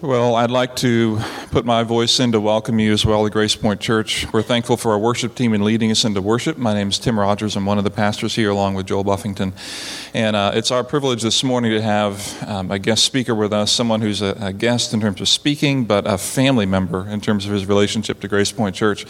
Well, I'd like to put my voice in to welcome you as well to Grace Point Church. We're thankful for our worship team in leading us into worship. My name is Tim Rogers. I'm one of the pastors here along with Joel Buffington. And uh, it's our privilege this morning to have um, a guest speaker with us, someone who's a, a, guest in terms of speaking, but a family member in terms of his relationship to Grace Point Church.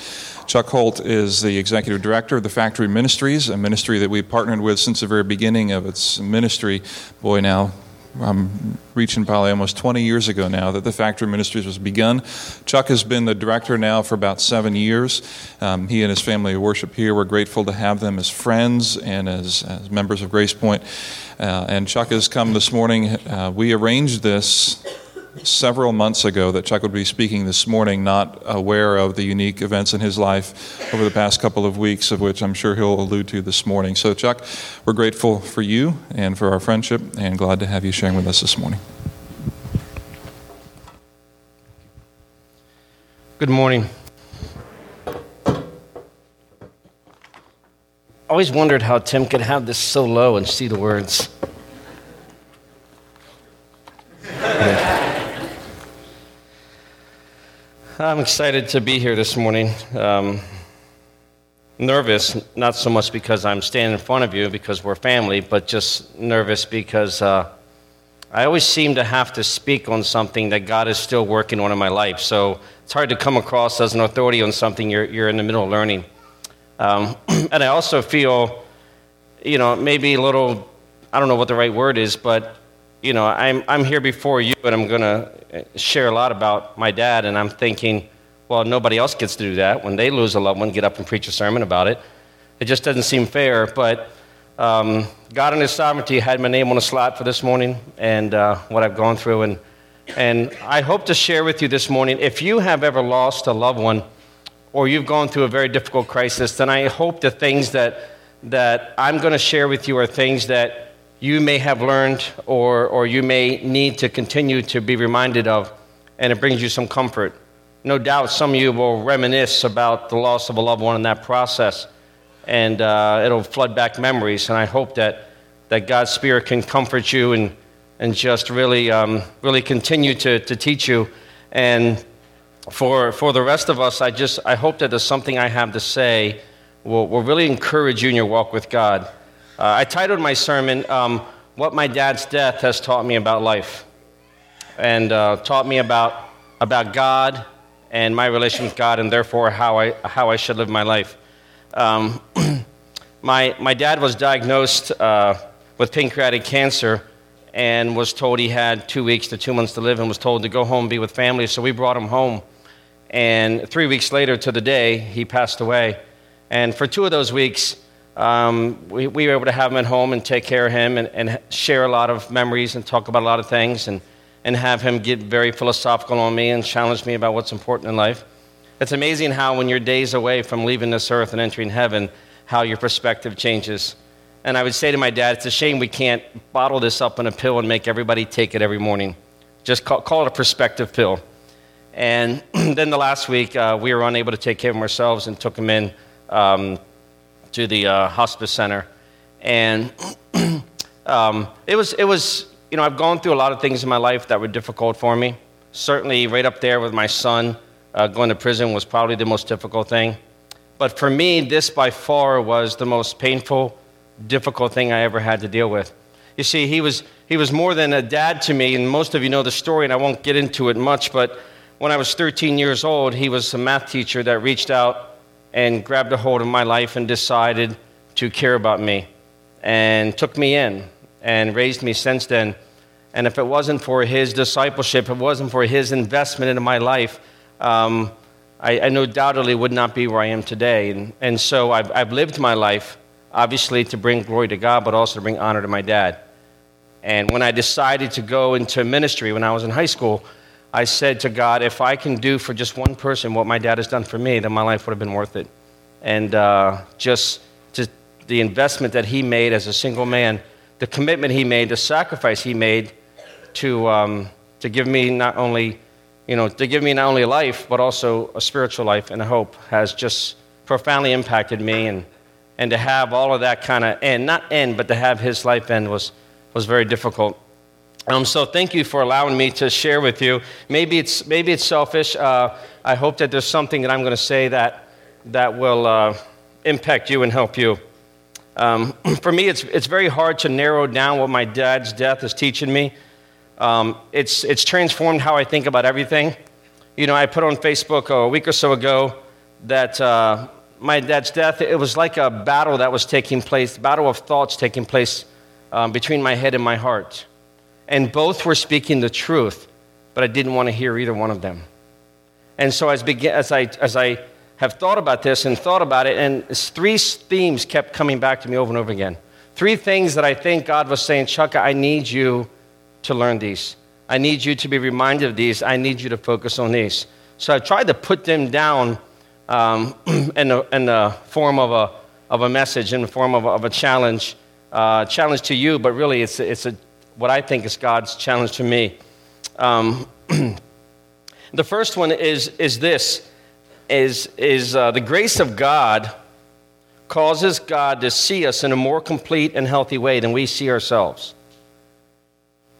Chuck Holt is the executive director of the Factory Ministries, a ministry that we've partnered with since the very beginning of its ministry. Boy, now I'm reaching probably almost 20 years ago now that the Factory Ministries was begun. Chuck has been the director now for about seven years. Um, he and his family worship here. We're grateful to have them as friends and as, as members of Grace Point. Uh, and Chuck has come this morning. Uh, we arranged this several months ago that Chuck would be speaking this morning, not aware of the unique events in his life over the past couple of weeks, of which I'm sure he'll allude to this morning. So, Chuck, we're grateful for you and for our friendship, and glad to have you sharing with us this morning. Good morning. I always wondered how Tim could have this so low and see the words. I'm excited to be here this morning. Um, nervous, not so much because I'm standing in front of you because we're family, but just nervous because uh, I always seem to have to speak on something that God is still working on in my life. So it's hard to come across as an authority on something you're, you're in the middle of learning. Um, and I also feel, you know, maybe a little, I don't know what the right word is, but you know, I'm, I'm here before you and I'm going to share a lot about my dad, and I'm thinking, well, nobody else gets to do that. When they lose a loved one, get up and preach a sermon about it. It just doesn't seem fair, but um, God in His sovereignty had my name on a slot for this morning and uh, what I've gone through. And, and I hope to share with you this morning if you have ever lost a loved one or you've gone through a very difficult crisis, then I hope the things that, that I'm going to share with you are things that you may have learned or, or you may need to continue to be reminded of, and it brings you some comfort. No doubt some of you will reminisce about the loss of a loved one in that process, and uh, it'll flood back memories. And I hope that, that God's Spirit can comfort you and, and just really, um, really continue to, to teach you. And for, for the rest of us, I just I hope that there's something I have to say will, will really encourage you in your walk with God. Uh, I titled my sermon, um, What My Dad's Death Has Taught Me About Life, and uh, taught me about, about God and my relation with God, and therefore how I, how I should live my life. Um, my, my dad was diagnosed uh, with pancreatic cancer and was told he had two weeks to two months to live and was told to go home be with family. So we brought him home. And three weeks later to the day, he passed away. And for two of those weeks, um, we, we, were able to have him at home and take care of him and, and, share a lot of memories and talk about a lot of things and, and have him get very philosophical on me and challenge me about what's important in life. It's amazing how, when you're days away from leaving this earth and entering heaven, how your perspective changes. And I would say to my dad, it's a shame we can't bottle this up in a pill and make everybody take it every morning. Just call, call it a perspective pill. And then the last week, uh, we were unable to take care of him ourselves and took him in um, to the uh, hospice center. And um, it, was, it was, you know, I've gone through a lot of things in my life that were difficult for me. Certainly, right up there with my son, uh, going to prison was probably the most difficult thing. But for me, this by far was the most painful, difficult thing I ever had to deal with. You see, he was, he was more than a dad to me, and most of you know the story, and I won't get into it much, but when I was 13 years old, he was a math teacher that reached out and grabbed a hold of my life and decided to care about me and took me in and raised me since then. And if it wasn't for his discipleship, if it wasn't for his investment into my life, um, I, I no would not be where I am today. And, and so I've, I've lived my life, obviously, to bring glory to God, but also to bring honor to my dad. And when I decided to go into ministry when I was in high school, I said to God, if I can do for just one person what my dad has done for me, then my life would have been worth it. And uh, just to, the investment that he made as a single man, the commitment he made, the sacrifice he made to, um, to give me not only, you know, to give me not only life, but also a spiritual life and a hope has just profoundly impacted me. And, and to have all of that kind of end, not end, but to have his life end was, was very difficult. Um, so thank you for allowing me to share with you. Maybe it's, maybe it's selfish. Uh, I hope that there's something that I'm going to say that, that will uh, impact you and help you. Um, for me, it's, it's very hard to narrow down what my dad's death is teaching me. Um, it's, it's transformed how I think about everything. You know, I put on Facebook a week or so ago that uh, my dad's death, it was like a battle that was taking place, battle of thoughts taking place um, between my head and my heart. And both were speaking the truth, but I didn't want to hear either one of them. And so as, begin, as, I, as I have thought about this and thought about it, and three themes kept coming back to me over and over again. Three things that I think God was saying, Chuck, I need you to learn these. I need you to be reminded of these. I need you to focus on these. So I tried to put them down um, in, the, in, the, form of a, of a message, in the form of a, of a challenge, uh, challenge to you, but really it's, it's a, what I think is God's challenge to me. Um, the first one is, is this, is, is uh, the grace of God causes God to see us in a more complete and healthy way than we see ourselves.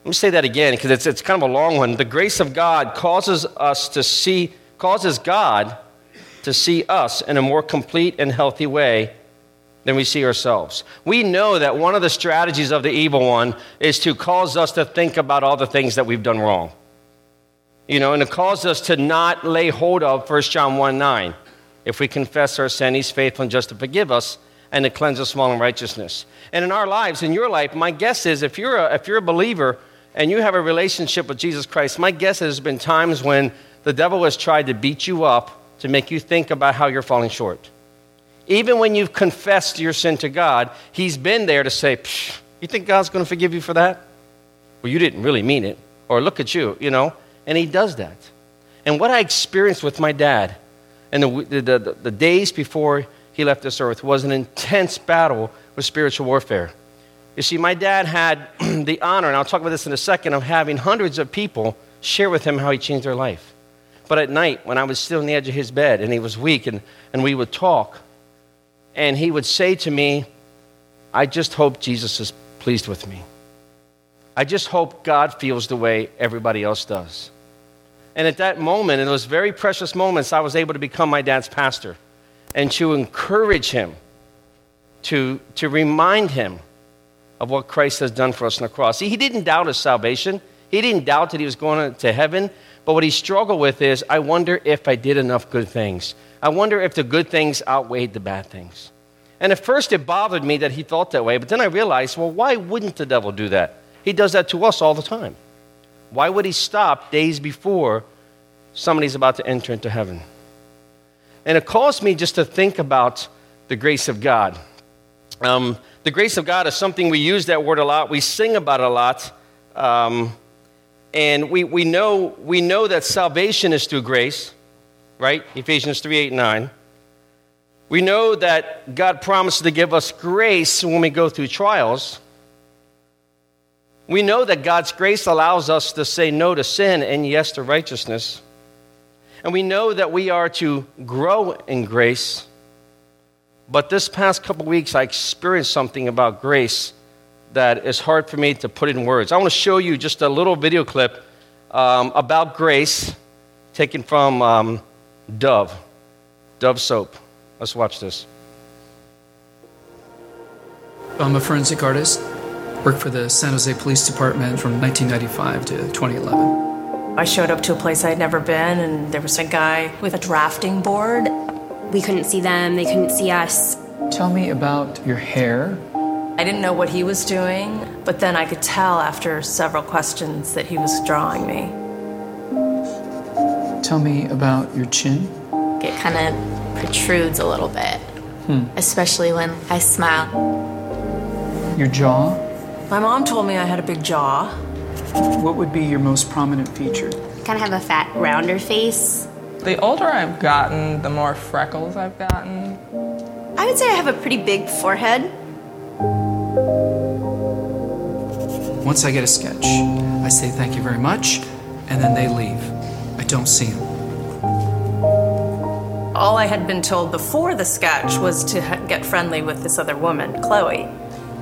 Let me say that again because it's, it's kind of a long one. The grace of God causes us to see, causes God to see us in a more complete and healthy way than we see ourselves. We know that one of the strategies of the evil one is to cause us to think about all the things that we've done wrong. You know, and it causes us to not lay hold of 1 John 1 9. If we confess our sin, he's faithful and just to forgive us and to cleanse us from all unrighteousness. And in our lives, in your life, my guess is if you're a, if you're a believer and you have a relationship with Jesus Christ, my guess is there's been times when the devil has tried to beat you up to make you think about how you're falling short. Even when you've confessed your sin to God, He's been there to say, You think God's going to forgive you for that? Well, you didn't really mean it. Or look at you, you know? And He does that. And what I experienced with my dad and the, the, the, the days before he left this earth was an intense battle with spiritual warfare. You see, my dad had the honor, and I'll talk about this in a second, of having hundreds of people share with him how he changed their life. But at night, when I was still on the edge of his bed and he was weak and, and we would talk, and he would say to me, I just hope Jesus is pleased with me. I just hope God feels the way everybody else does. And at that moment, in those very precious moments, I was able to become my dad's pastor and to encourage him, to, to remind him of what Christ has done for us on the cross. See, he didn't doubt his salvation, he didn't doubt that he was going to heaven, but what he struggled with is I wonder if I did enough good things. I wonder if the good things outweighed the bad things. And at first it bothered me that he thought that way, but then I realized, well, why wouldn't the devil do that? He does that to us all the time. Why would he stop days before somebody's about to enter into heaven? And it caused me just to think about the grace of God. Um, the grace of God is something we use that word a lot, we sing about a lot. Um, and we, we, know, we know that salvation is through grace, right? Ephesians 3 8 9. We know that God promised to give us grace when we go through trials. We know that God's grace allows us to say no to sin and yes to righteousness. And we know that we are to grow in grace. But this past couple weeks, I experienced something about grace that is hard for me to put in words. I want to show you just a little video clip um, about grace taken from um, Dove, Dove soap. Let's watch this. I'm a forensic artist. Worked for the San Jose Police Department from 1995 to 2011. I showed up to a place I'd never been, and there was a guy with a drafting board. We couldn't see them, they couldn't see us. Tell me about your hair I didn't know what he was doing, but then I could tell after several questions that he was drawing me. Tell me about your chin. It kind of protrudes a little bit, hmm. especially when I smile. Your jaw? My mom told me I had a big jaw. What would be your most prominent feature? Kind of have a fat, rounder face. The older I've gotten, the more freckles I've gotten. I would say I have a pretty big forehead. Once I get a sketch, I say thank you very much, and then they leave. I don't see him. All I had been told before the sketch was to get friendly with this other woman, Chloe.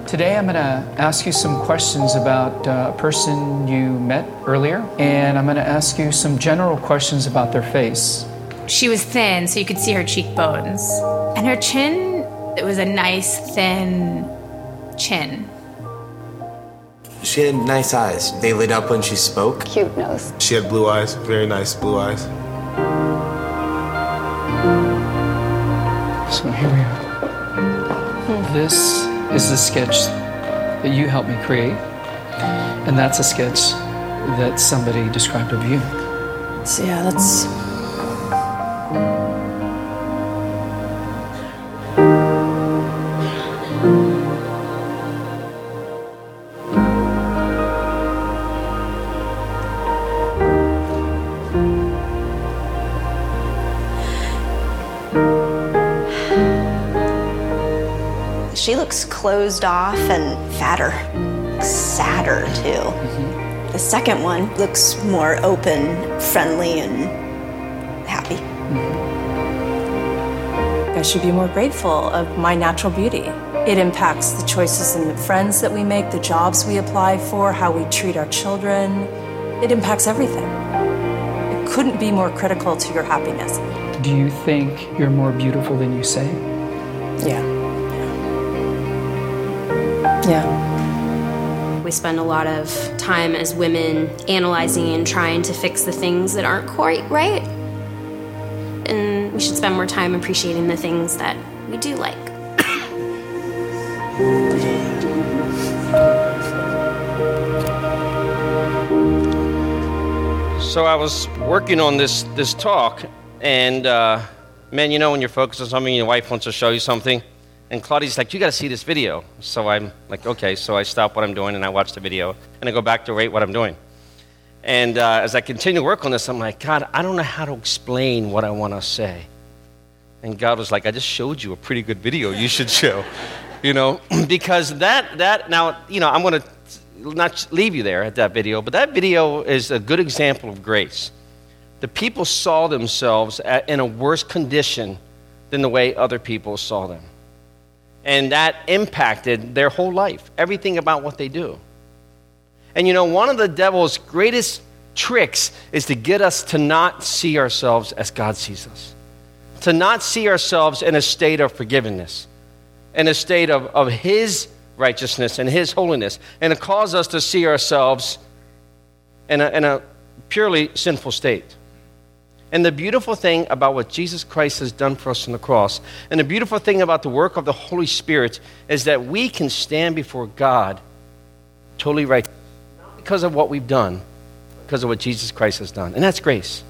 Today I'm going to ask you some questions about uh, a person you met earlier, and I'm going to ask you some general questions about their face. She was thin, so you could see her cheekbones. And her chin, it was a nice, thin chin. She had nice eyes. They lit up when she spoke. Cute nose. She had blue eyes, very nice blue eyes. So here we are. This is the sketch that you helped me create, and that's a sketch that somebody described of you. So, yeah, that's. Closed off and fatter, sadder too. Mm-hmm. The second one looks more open, friendly, and happy. Mm-hmm. I should be more grateful of my natural beauty. It impacts the choices and the friends that we make, the jobs we apply for, how we treat our children. It impacts everything. It couldn't be more critical to your happiness. Do you think you're more beautiful than you say? Yeah. Yeah. We spend a lot of time as women analyzing and trying to fix the things that aren't quite right. And we should spend more time appreciating the things that we do like. So I was working on this this talk, and uh, man, you know when you're focused on something, your wife wants to show you something, and Claudia's like, "You got to see this video." So I'm like, "Okay." So I stop what I'm doing and I watch the video, and I go back to rate what I'm doing. And uh, as I continue to work on this, I'm like, God, I don't know how to explain what I want to say. And God was like, I just showed you a pretty good video. You should show, you know, because that that now, you know, I'm going to not leave you there at that video, but that video is a good example of grace. The people saw themselves in a worse condition than the way other people saw them. And that impacted their whole life, everything about what they do. And you know, one of the devil's greatest tricks is to get us to not see ourselves as God sees us, to not see ourselves in a state of forgiveness, in a state of, of His righteousness and His holiness, and to cause us to see ourselves in a, in a purely sinful state. And the beautiful thing about what Jesus Christ has done for us on the cross, and the beautiful thing about the work of the Holy Spirit, is that we can stand before God totally right, not because of what we've done, because of what Jesus Christ has done. And that's grace.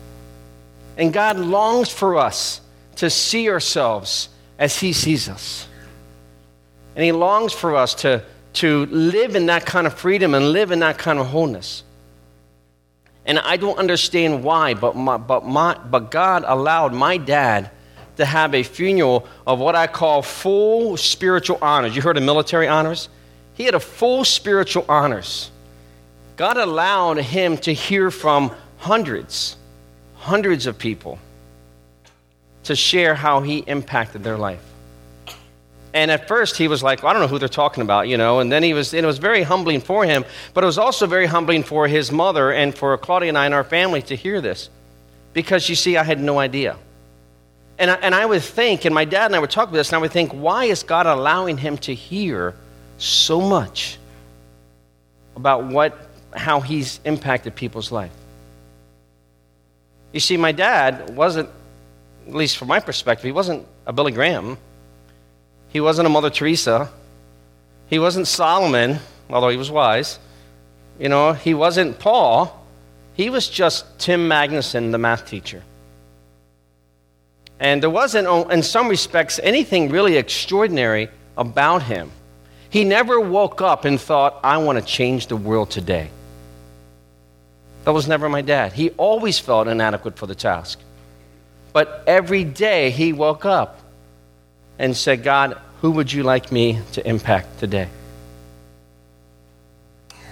And God longs for us to see ourselves as He sees us. And He longs for us to, to live in that kind of freedom and live in that kind of wholeness. And I don't understand why, but, my, but, my, but God allowed my dad to have a funeral of what I call full spiritual honors. You heard of military honors? He had a full spiritual honors. God allowed him to hear from hundreds, hundreds of people to share how he impacted their life. And at first he was like, well, I don't know who they're talking about, you know. And then he was, and it was very humbling for him, but it was also very humbling for his mother and for Claudia and I and our family to hear this. Because you see, I had no idea. And I, and I would think, and my dad and I would talk about this, and I would think, why is God allowing him to hear so much about what, how he's impacted people's life? You see, my dad wasn't, at least from my perspective, he wasn't a Billy Graham. He wasn't a Mother Teresa. He wasn't Solomon, although he was wise. You know, he wasn't Paul. He was just Tim Magnuson, the math teacher. And there wasn't, in some respects, anything really extraordinary about him. He never woke up and thought, I want to change the world today. That was never my dad. He always felt inadequate for the task. But every day he woke up and said, God, who would you like me to impact today?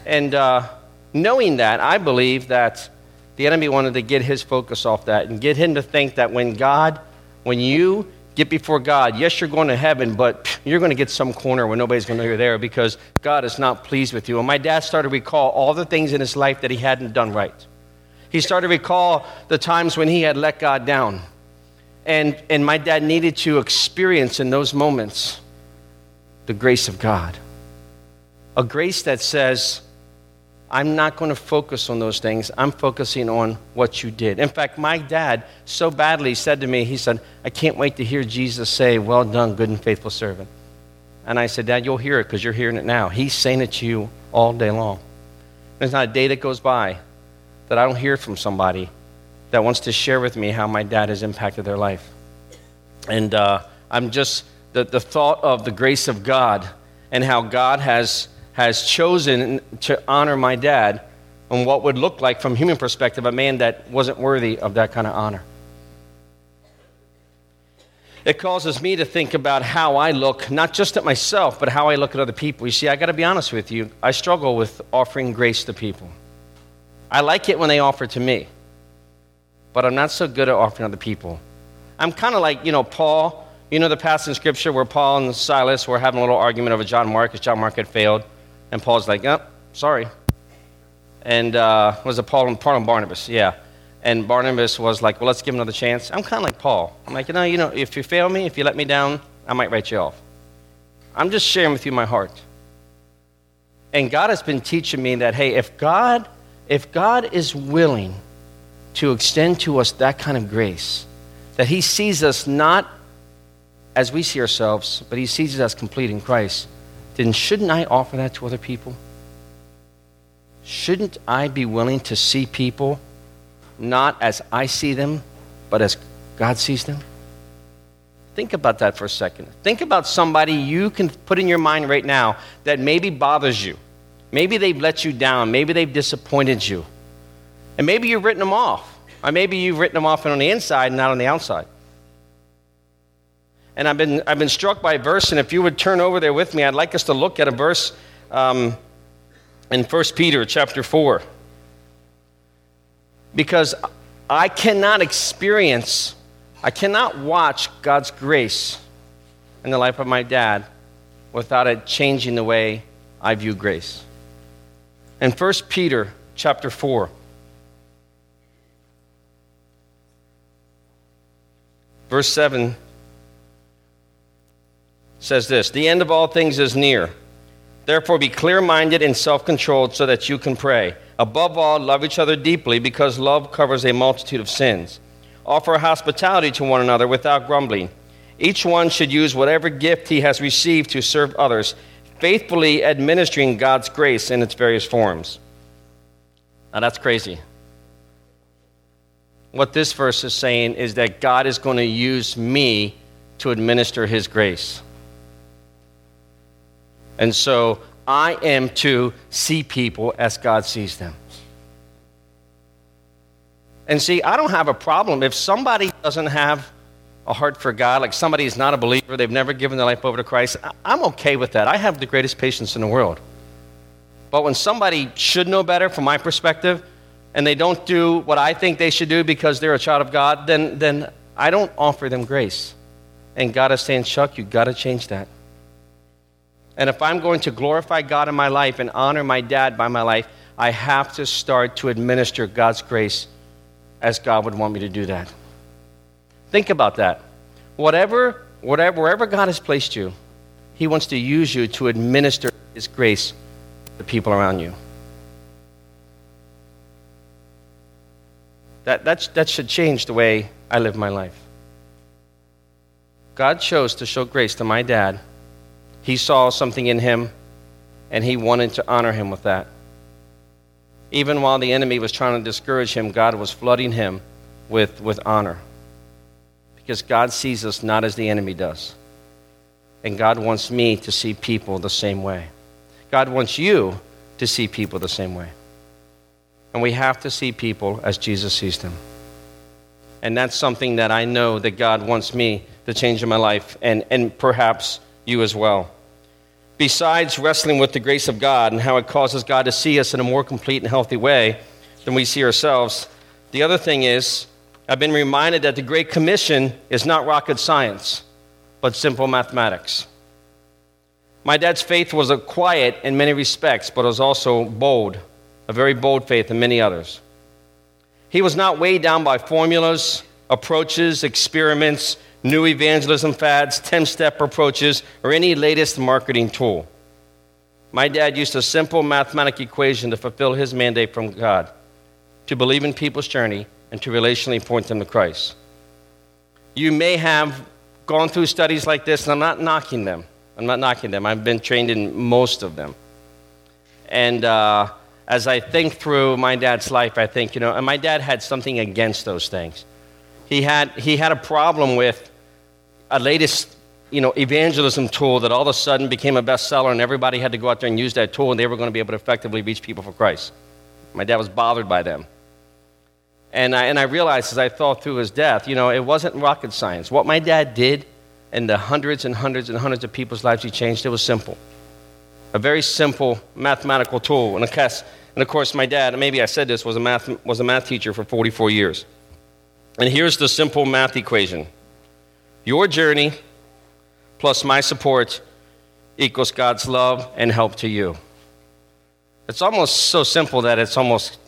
And uh, knowing that, I believe that the enemy wanted to get his focus off that and get him to think that when God, when you get before God. Yes, you're going to heaven, but you're going to get some corner where nobody's going to you're there because God is not pleased with you. And my dad started to recall all the things in his life that he hadn't done right. He started to recall the times when he had let God down. And, and my dad needed to experience in those moments the grace of God. A grace that says, I'm not going to focus on those things. I'm focusing on what you did. In fact, my dad so badly said to me, he said, I can't wait to hear Jesus say, Well done, good and faithful servant. And I said, Dad, you'll hear it because you're hearing it now. He's saying it to you all day long. There's not a day that goes by that I don't hear from somebody that wants to share with me how my dad has impacted their life. And uh, I'm just, the, the thought of the grace of God and how God has, has chosen to honor my dad and what would look like, from human perspective, a man that wasn't worthy of that kind of honor. It causes me to think about how I look, not just at myself, but how I look at other people. You see, I got to be honest with you. I struggle with offering grace to people. I like it when they offer to me but I'm not so good at offering other people. I'm kind of like, you know, Paul. You know the passage in Scripture where Paul and Silas were having a little argument over John Mark because John Mark had failed. And Paul's like, oh, sorry. And uh, was it Paul and, Paul and Barnabas? Yeah. And Barnabas was like, well, let's give him another chance. I'm kind of like Paul. I'm like, you know, you know, if you fail me, if you let me down, I might write you off. I'm just sharing with you my heart. And God has been teaching me that, hey, if God, if God is willing to extend to us that kind of grace. That He sees us not as we see ourselves, but He sees us complete in Christ. Then shouldn't I offer that to other people? Shouldn't I be willing to see people not as I see them, but as God sees them? Think about that for a second. Think about somebody you can put in your mind right now that maybe bothers you. Maybe they've let you down. Maybe they've disappointed you. And maybe you've written them off. Or maybe you've written them off on the inside and not on the outside. And I've been, I've been struck by a verse, and if you would turn over there with me, I'd like us to look at a verse um, in 1 Peter chapter 4. Because I cannot experience, I cannot watch God's grace in the life of my dad without it changing the way I view grace. In 1 Peter chapter 4, Verse 7 says this The end of all things is near. Therefore, be clear minded and self controlled so that you can pray. Above all, love each other deeply because love covers a multitude of sins. Offer hospitality to one another without grumbling. Each one should use whatever gift he has received to serve others, faithfully administering God's grace in its various forms. Now, that's crazy what this verse is saying is that God is going to use me to administer his grace. And so I am to see people as God sees them. And see, I don't have a problem if somebody doesn't have a heart for God, like somebody is not a believer, they've never given their life over to Christ. I'm okay with that. I have the greatest patience in the world. But when somebody should know better, from my perspective, and they don't do what I think they should do because they're a child of God, then, then I don't offer them grace. And God is saying, Chuck, you've got to change that. And if I'm going to glorify God in my life and honor my dad by my life, I have to start to administer God's grace as God would want me to do that. Think about that. Whatever, whatever, wherever God has placed you, He wants to use you to administer His grace to the people around you. That, that, that should change the way I live my life. God chose to show grace to my dad. He saw something in him, and he wanted to honor him with that. Even while the enemy was trying to discourage him, God was flooding him with, with honor. Because God sees us not as the enemy does. And God wants me to see people the same way. God wants you to see people the same way. And we have to see people as Jesus sees them. And that's something that I know that God wants me to change in my life, and, and perhaps you as well. Besides wrestling with the grace of God and how it causes God to see us in a more complete and healthy way than we see ourselves, the other thing is I've been reminded that the Great Commission is not rocket science, but simple mathematics. My dad's faith was quiet in many respects, but it was also bold, a very bold faith in many others. He was not weighed down by formulas, approaches, experiments, new evangelism fads, 10 step approaches, or any latest marketing tool. My dad used a simple mathematical equation to fulfill his mandate from God to believe in people's journey and to relationally point them to Christ. You may have gone through studies like this, and I'm not knocking them. I'm not knocking them. I've been trained in most of them. And uh, as I think through my dad's life, I think, you know, and my dad had something against those things. He had, he had a problem with a latest you know, evangelism tool that all of a sudden became a bestseller and everybody had to go out there and use that tool and they were going to be able to effectively reach people for Christ. My dad was bothered by them. And I, and I realized as I thought through his death, you know, it wasn't rocket science. What my dad did and the hundreds and hundreds and hundreds of people's lives he changed, it was simple. A very simple mathematical tool. And of course, and of course my dad, maybe I said this, was a math, was a math teacher for 44 years. And here's the simple math equation your journey plus my support equals God's love and help to you. It's almost so simple that it's almost.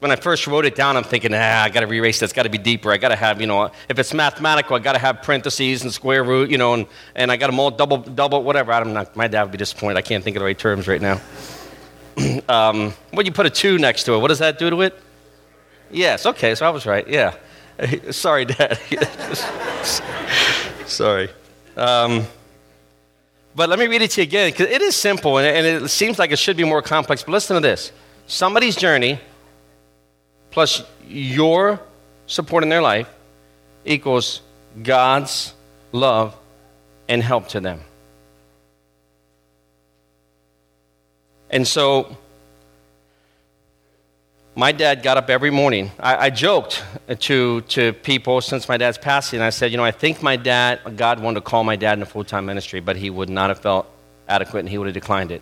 When I first wrote it down, I'm thinking, ah, I got to erase this. It's got to be deeper. I got to have, you know, if it's mathematical, I got to have parentheses and square root, you know, and, and I got to double, double, whatever. I'm not, my dad would be disappointed. I can't think of the right terms right now. um, when you put a two next to it, what does that do to it? Yes, okay, so I was right, yeah. Sorry, Dad. Sorry. Um, but let me read it to you again, because it is simple and it seems like it should be more complex. But listen to this somebody's journey plus your support in their life equals God's love and help to them. And so my dad got up every morning. I, I, joked to, to people since my dad's passing. I said, you know, I think my dad, God wanted to call my dad in a full time ministry, but he would not have felt adequate and he would have declined it.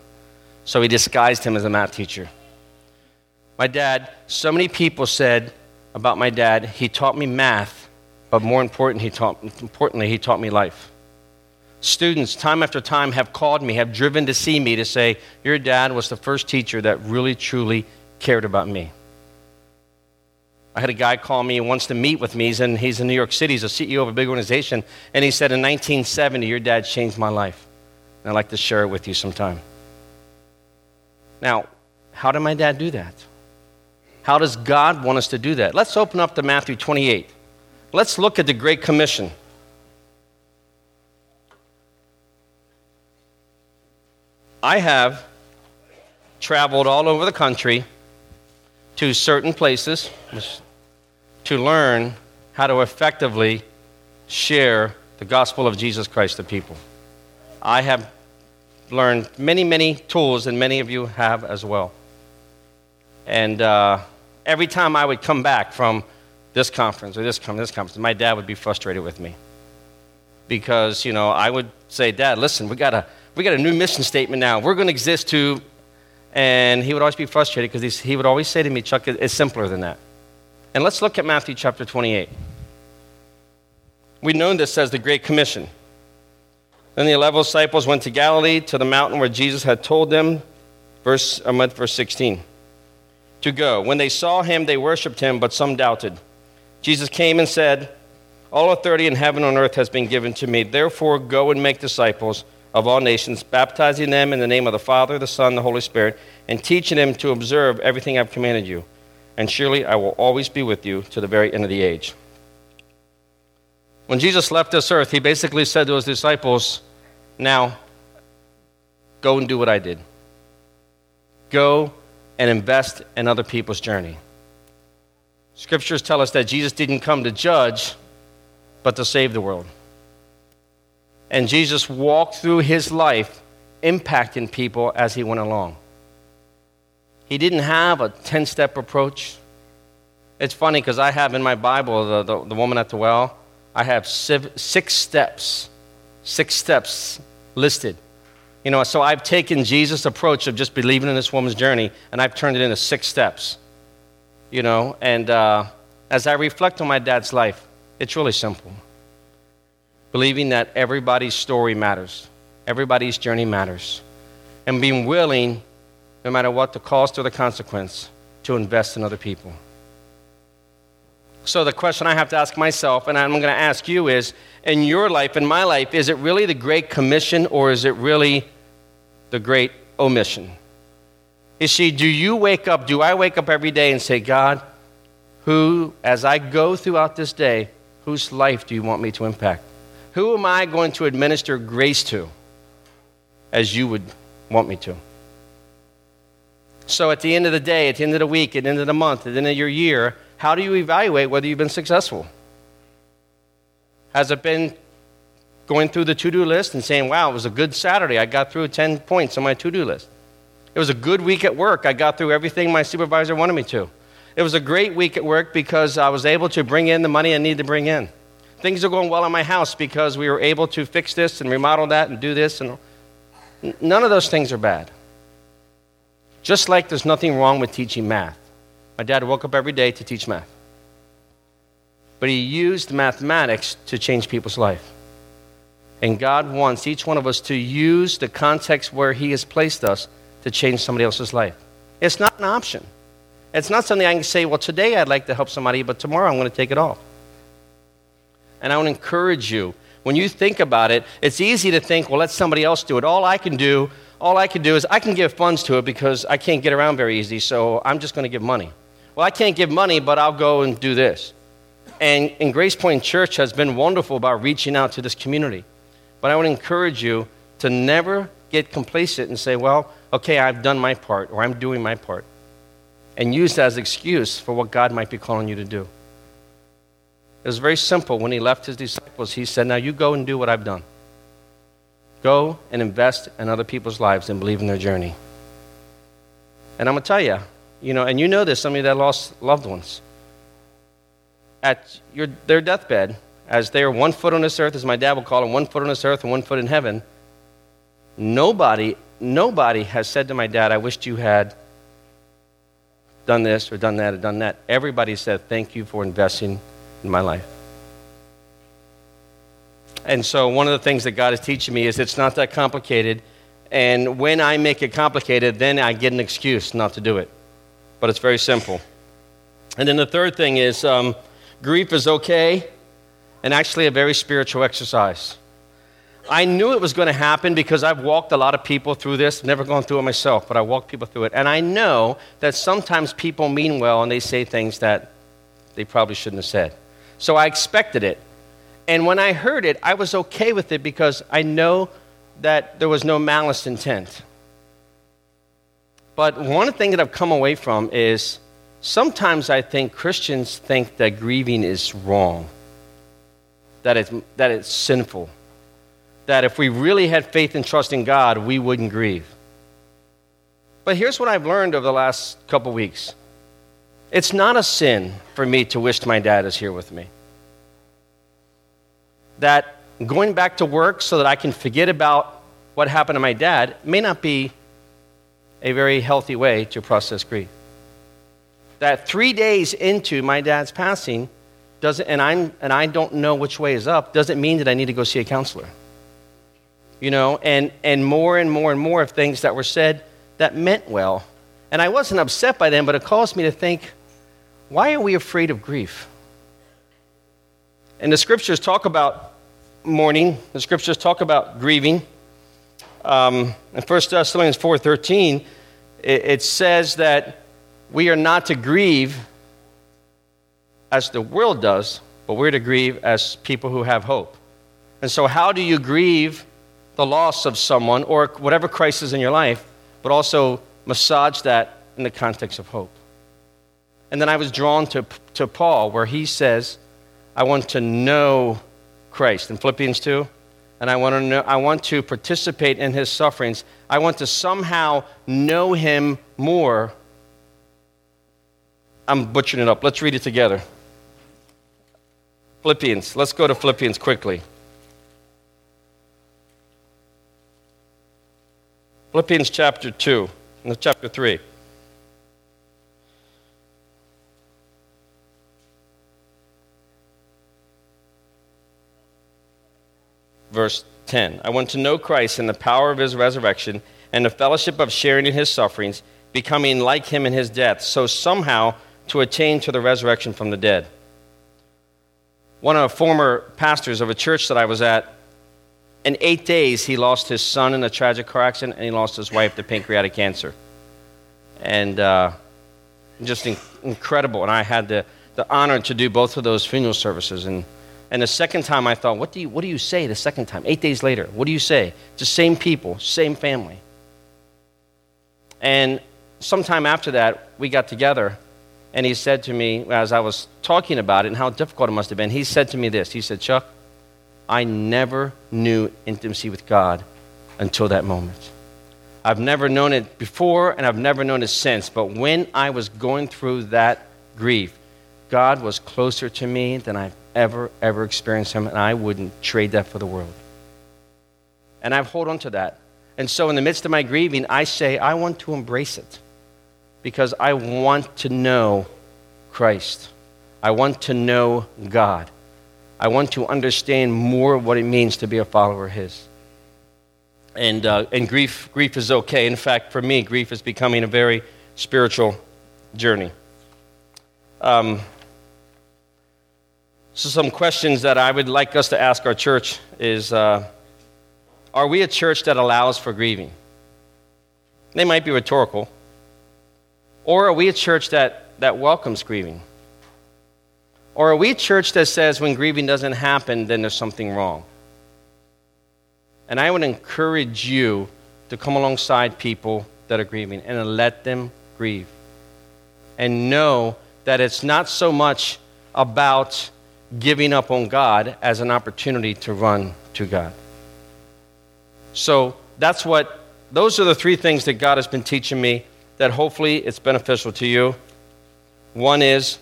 So he disguised him as a math teacher. My dad, so many people said about my dad, he taught me math, but more important, he taught, importantly, he taught me life. Students, time after time, have called me, have driven to see me to say, Your dad was the first teacher that really, truly cared about me. I had a guy call me and wants to meet with me. He's in, he's in New York City. He's a CEO of a big organization. And he said, In 1970, your dad changed my life. And I'd like to share it with you sometime. Now, how did my dad do that? How does God want us to do that? Let's open up to Matthew 28. Let's look at the Great Commission. I have traveled all over the country to certain places, to learn how to effectively share the gospel of Jesus Christ to people. I have learned many, many tools, and many of you have as well. And uh, every time I would come back from this conference or this conference, this conference, my dad would be frustrated with me because you know I would say, "Dad, listen, we got a we got a new mission statement now. We're going to exist to," and he would always be frustrated because he would always say to me, "Chuck, it's simpler than that." And let's look at Matthew chapter 28. We know this as the Great Commission. Then the 11 disciples went to Galilee to the mountain where Jesus had told them, verse, um, verse 16, to go. When they saw him, they worshiped him, but some doubted. Jesus came and said, All authority in heaven and on earth has been given to me. Therefore, go and make disciples of all nations, baptizing them in the name of the Father, the Son, the Holy Spirit, and teaching them to observe everything I've commanded you and surely I will always be with you to the very end of the age. When Jesus left this earth, he basically said to his disciples, Now, go and do what I did. Go and invest in other people's journey. Scriptures tell us that Jesus didn't come to judge, but to save the world. And Jesus walked through his life impacting people as he went along. He didn't have a 10 step approach. It's funny because I have in my Bible, the, the, the, woman at the well, I have six steps, six steps listed. You know, so I've taken Jesus' approach of just believing in this woman's journey and I've turned it into six steps. You know, and uh, as I reflect on my dad's life, it's really simple. Believing that everybody's story matters, everybody's journey matters, and being willing, no matter what the cost or the consequence, to invest in other people. So, the question I have to ask myself, and I'm going to ask you, is in your life, in my life, is it really the Great Commission or is it really the Great Omission? You see, do you wake up, do I wake up every day and say, God, who, as I go throughout this day, whose life do you want me to impact? Who am I going to administer grace to as you would want me to? So, at the end of the day, at the end of the week, at the end of the month, at the end of your year, how do you evaluate whether you've been successful? Has it been going through the to do list and saying, wow, it was a good Saturday. I got through 10 points on my to do list. It was a good week at work. I got through everything my supervisor wanted me to. It was a great week at work because I was able to bring in the money I needed to bring in. Things are going well in my house because we were able to fix this and remodel that and do this. And none of those things are bad. Just like there's nothing wrong with teaching math. My dad woke up every day to teach math. But he used mathematics to change people's life. And God wants each one of us to use the context where He has placed us to change somebody else's life. It's not an option. It's not something I can say, well, today I'd like to help somebody, but tomorrow I'm going to take it off. And I want to encourage you, when you think about it, it's easy to think, well, let somebody else do it. All I can do, all I can do is I can give funds to it because I can't get around very easy, so I'm just going to give money. Well, I can't give money, but I'll go and do this. And, and Grace Point Church has been wonderful about reaching out to this community. But I would encourage you to never get complacent and say, well, okay, I've done my part or I'm doing my part. And use that as an excuse for what God might be calling you to do. It was very simple. When he left his disciples, he said, Now you go and do what I've done. Go and invest in other people's lives and believe in their journey. And I'm going to tell you, you know, and you know this, some of you that lost loved ones. At your, their deathbed, as they are one foot on this earth, as my dad would call them, one foot on this earth and one foot in heaven, nobody, nobody has said to my dad, I wished you had done this or done that or done that. Everybody said, Thank you for investing in my life. And so, one of the things that God is teaching me is it's not that complicated. And when I make it complicated, then I get an excuse not to do it but it's very simple. And then the third thing is um, grief is okay and actually a very spiritual exercise. I knew it was going to happen because I've walked a lot of people through this. Never gone through it myself, but I walked people through it. And I know that sometimes people mean well and they say things that they probably shouldn't have said. So I expected it. And when I heard it, I was okay with it because I know that there was no malice intent. But one thing that I've come away from is sometimes I think Christians think that grieving is wrong, that it's, that it's sinful, that if we really had faith and trust in God, we wouldn't grieve. But here's what I've learned over the last couple weeks it's not a sin for me to wish my dad is here with me. That going back to work so that I can forget about what happened to my dad may not be a very healthy way to process grief. That three days into my dad's passing, doesn't, and, I'm, and I don't know which way is up, doesn't mean that I need to go see a counselor. You know, and, and more and more and more of things that were said that meant well. And I wasn't upset by them, but it caused me to think, why are we afraid of grief? And the scriptures talk about mourning, the scriptures talk about grieving um, in 1 Thessalonians 4.13, it, it says that we are not to grieve as the world does, but we're to grieve as people who have hope. And so, how do you grieve the loss of someone or whatever crisis in your life, but also massage that in the context of hope? And then I was drawn to, to Paul, where he says, I want to know Christ. In Philippians 2, and I want to know, I want to participate in his sufferings. I want to somehow know him more. I'm butchering it up. Let's read it together. Philippians. Let's go to Philippians quickly. Philippians chapter 2, no, chapter 3. Verse 10 I want to know Christ in the power of his resurrection and the fellowship of sharing in his sufferings, becoming like him in his death, so somehow to attain to the resurrection from the dead. One of the former pastors of a church that I was at, in eight days, he lost his son in a tragic car accident and he lost his wife to pancreatic cancer. And uh, just in- incredible. And I had the, the honor to do both of those funeral services. And, and the second time I thought, what do, you, what do you say the second time? Eight days later, what do you say? It's the same people, same family. And sometime after that, we got together, and he said to me, as I was talking about it and how difficult it must have been, he said to me this He said, Chuck, I never knew intimacy with God until that moment. I've never known it before, and I've never known it since. But when I was going through that grief, God was closer to me than I've ever, ever experienced Him, and I wouldn't trade that for the world. And I've hold on to that. And so, in the midst of my grieving, I say, I want to embrace it because I want to know Christ. I want to know God. I want to understand more what it means to be a follower of His. And, uh, and grief, grief is okay. In fact, for me, grief is becoming a very spiritual journey. Um, so, some questions that I would like us to ask our church is uh, Are we a church that allows for grieving? They might be rhetorical. Or are we a church that, that welcomes grieving? Or are we a church that says when grieving doesn't happen, then there's something wrong? And I would encourage you to come alongside people that are grieving and let them grieve. And know that it's not so much about giving up on God as an opportunity to run to God. So that's what, those are the three things that God has been teaching me that hopefully it's beneficial to you. One is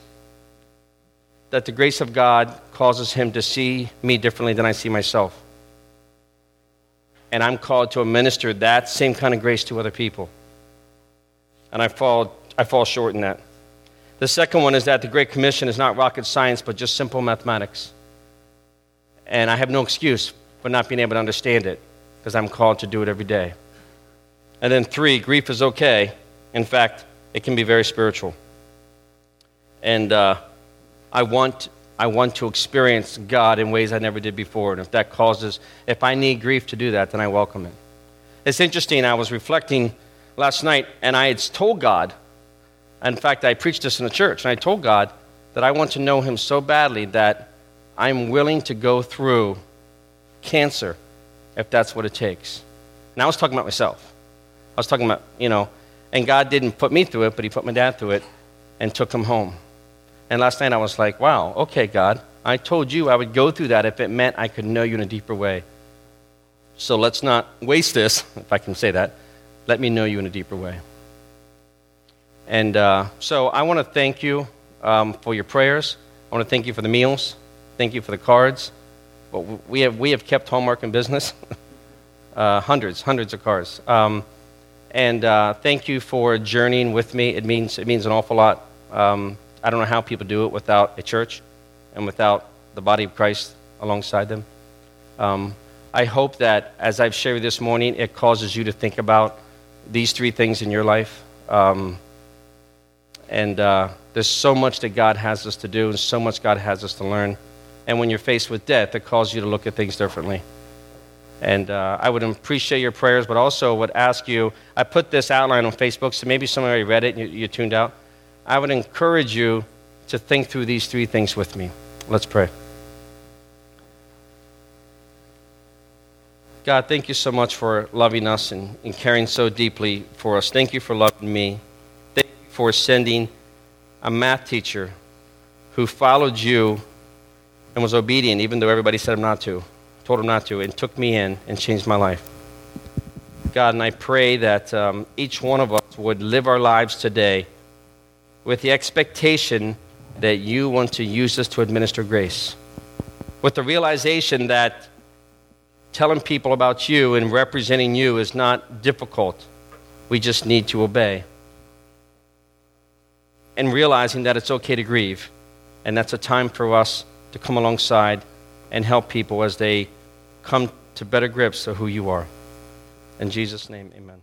that the grace of God causes him to see me differently than I see myself. And I'm called to administer that same kind of grace to other people. And I fall, I fall short in that. The second one is that the Great Commission is not rocket science, but just simple mathematics. And I have no excuse for not being able to understand it because I'm called to do it every day. And then three, grief is okay. In fact, it can be very spiritual. And uh, I, want, I want to experience God in ways I never did before. And if that causes, if I need grief to do that, then I welcome it. It's interesting, I was reflecting last night, and I had told God, in fact, I preached this in the church, and I told God that I want to know Him so badly that I'm willing to go through cancer if that's what it takes. And I was talking about myself. I was talking about, you know, and God didn't put me through it, but He put my dad through it and took him home. And last night I was like, wow, okay, God, I told you I would go through that if it meant I could know you in a deeper way. So let's not waste this, if I can say that. Let me know you in a deeper way. And uh, so I want to thank you um, for your prayers. I want to thank you for the meals. Thank you for the cards. But we have, we have kept Hallmark in business. uh, hundreds, hundreds of cards. Um, and uh, thank you for journeying with me. It means, it means an awful lot. Um, I don't know how people do it without a church and without the body of Christ alongside them. Um, I hope that as I've shared this morning, it causes you to think about these three things in your life. Um, and uh, there's so much that God has us to do, and so much God has us to learn. And when you're faced with death, it calls you to look at things differently. And uh, I would appreciate your prayers, but also would ask you I put this outline on Facebook, so maybe somebody already read it and you, you tuned out. I would encourage you to think through these three things with me. Let's pray. God, thank you so much for loving us and, and caring so deeply for us. Thank you for loving me. Thank you for sending a math teacher who followed you and was obedient even though everybody said him not to, told him not to, and took me in and changed my life. God, and I pray that um, each one of us would live our lives today with the expectation that you want to use us to administer grace, with the realization that telling people about you and representing you is not difficult. We just need to obey. And realizing that it's okay to grieve. And that's a time for us to come alongside and help people as they come to better grips of who you are. In Jesus' name, amen.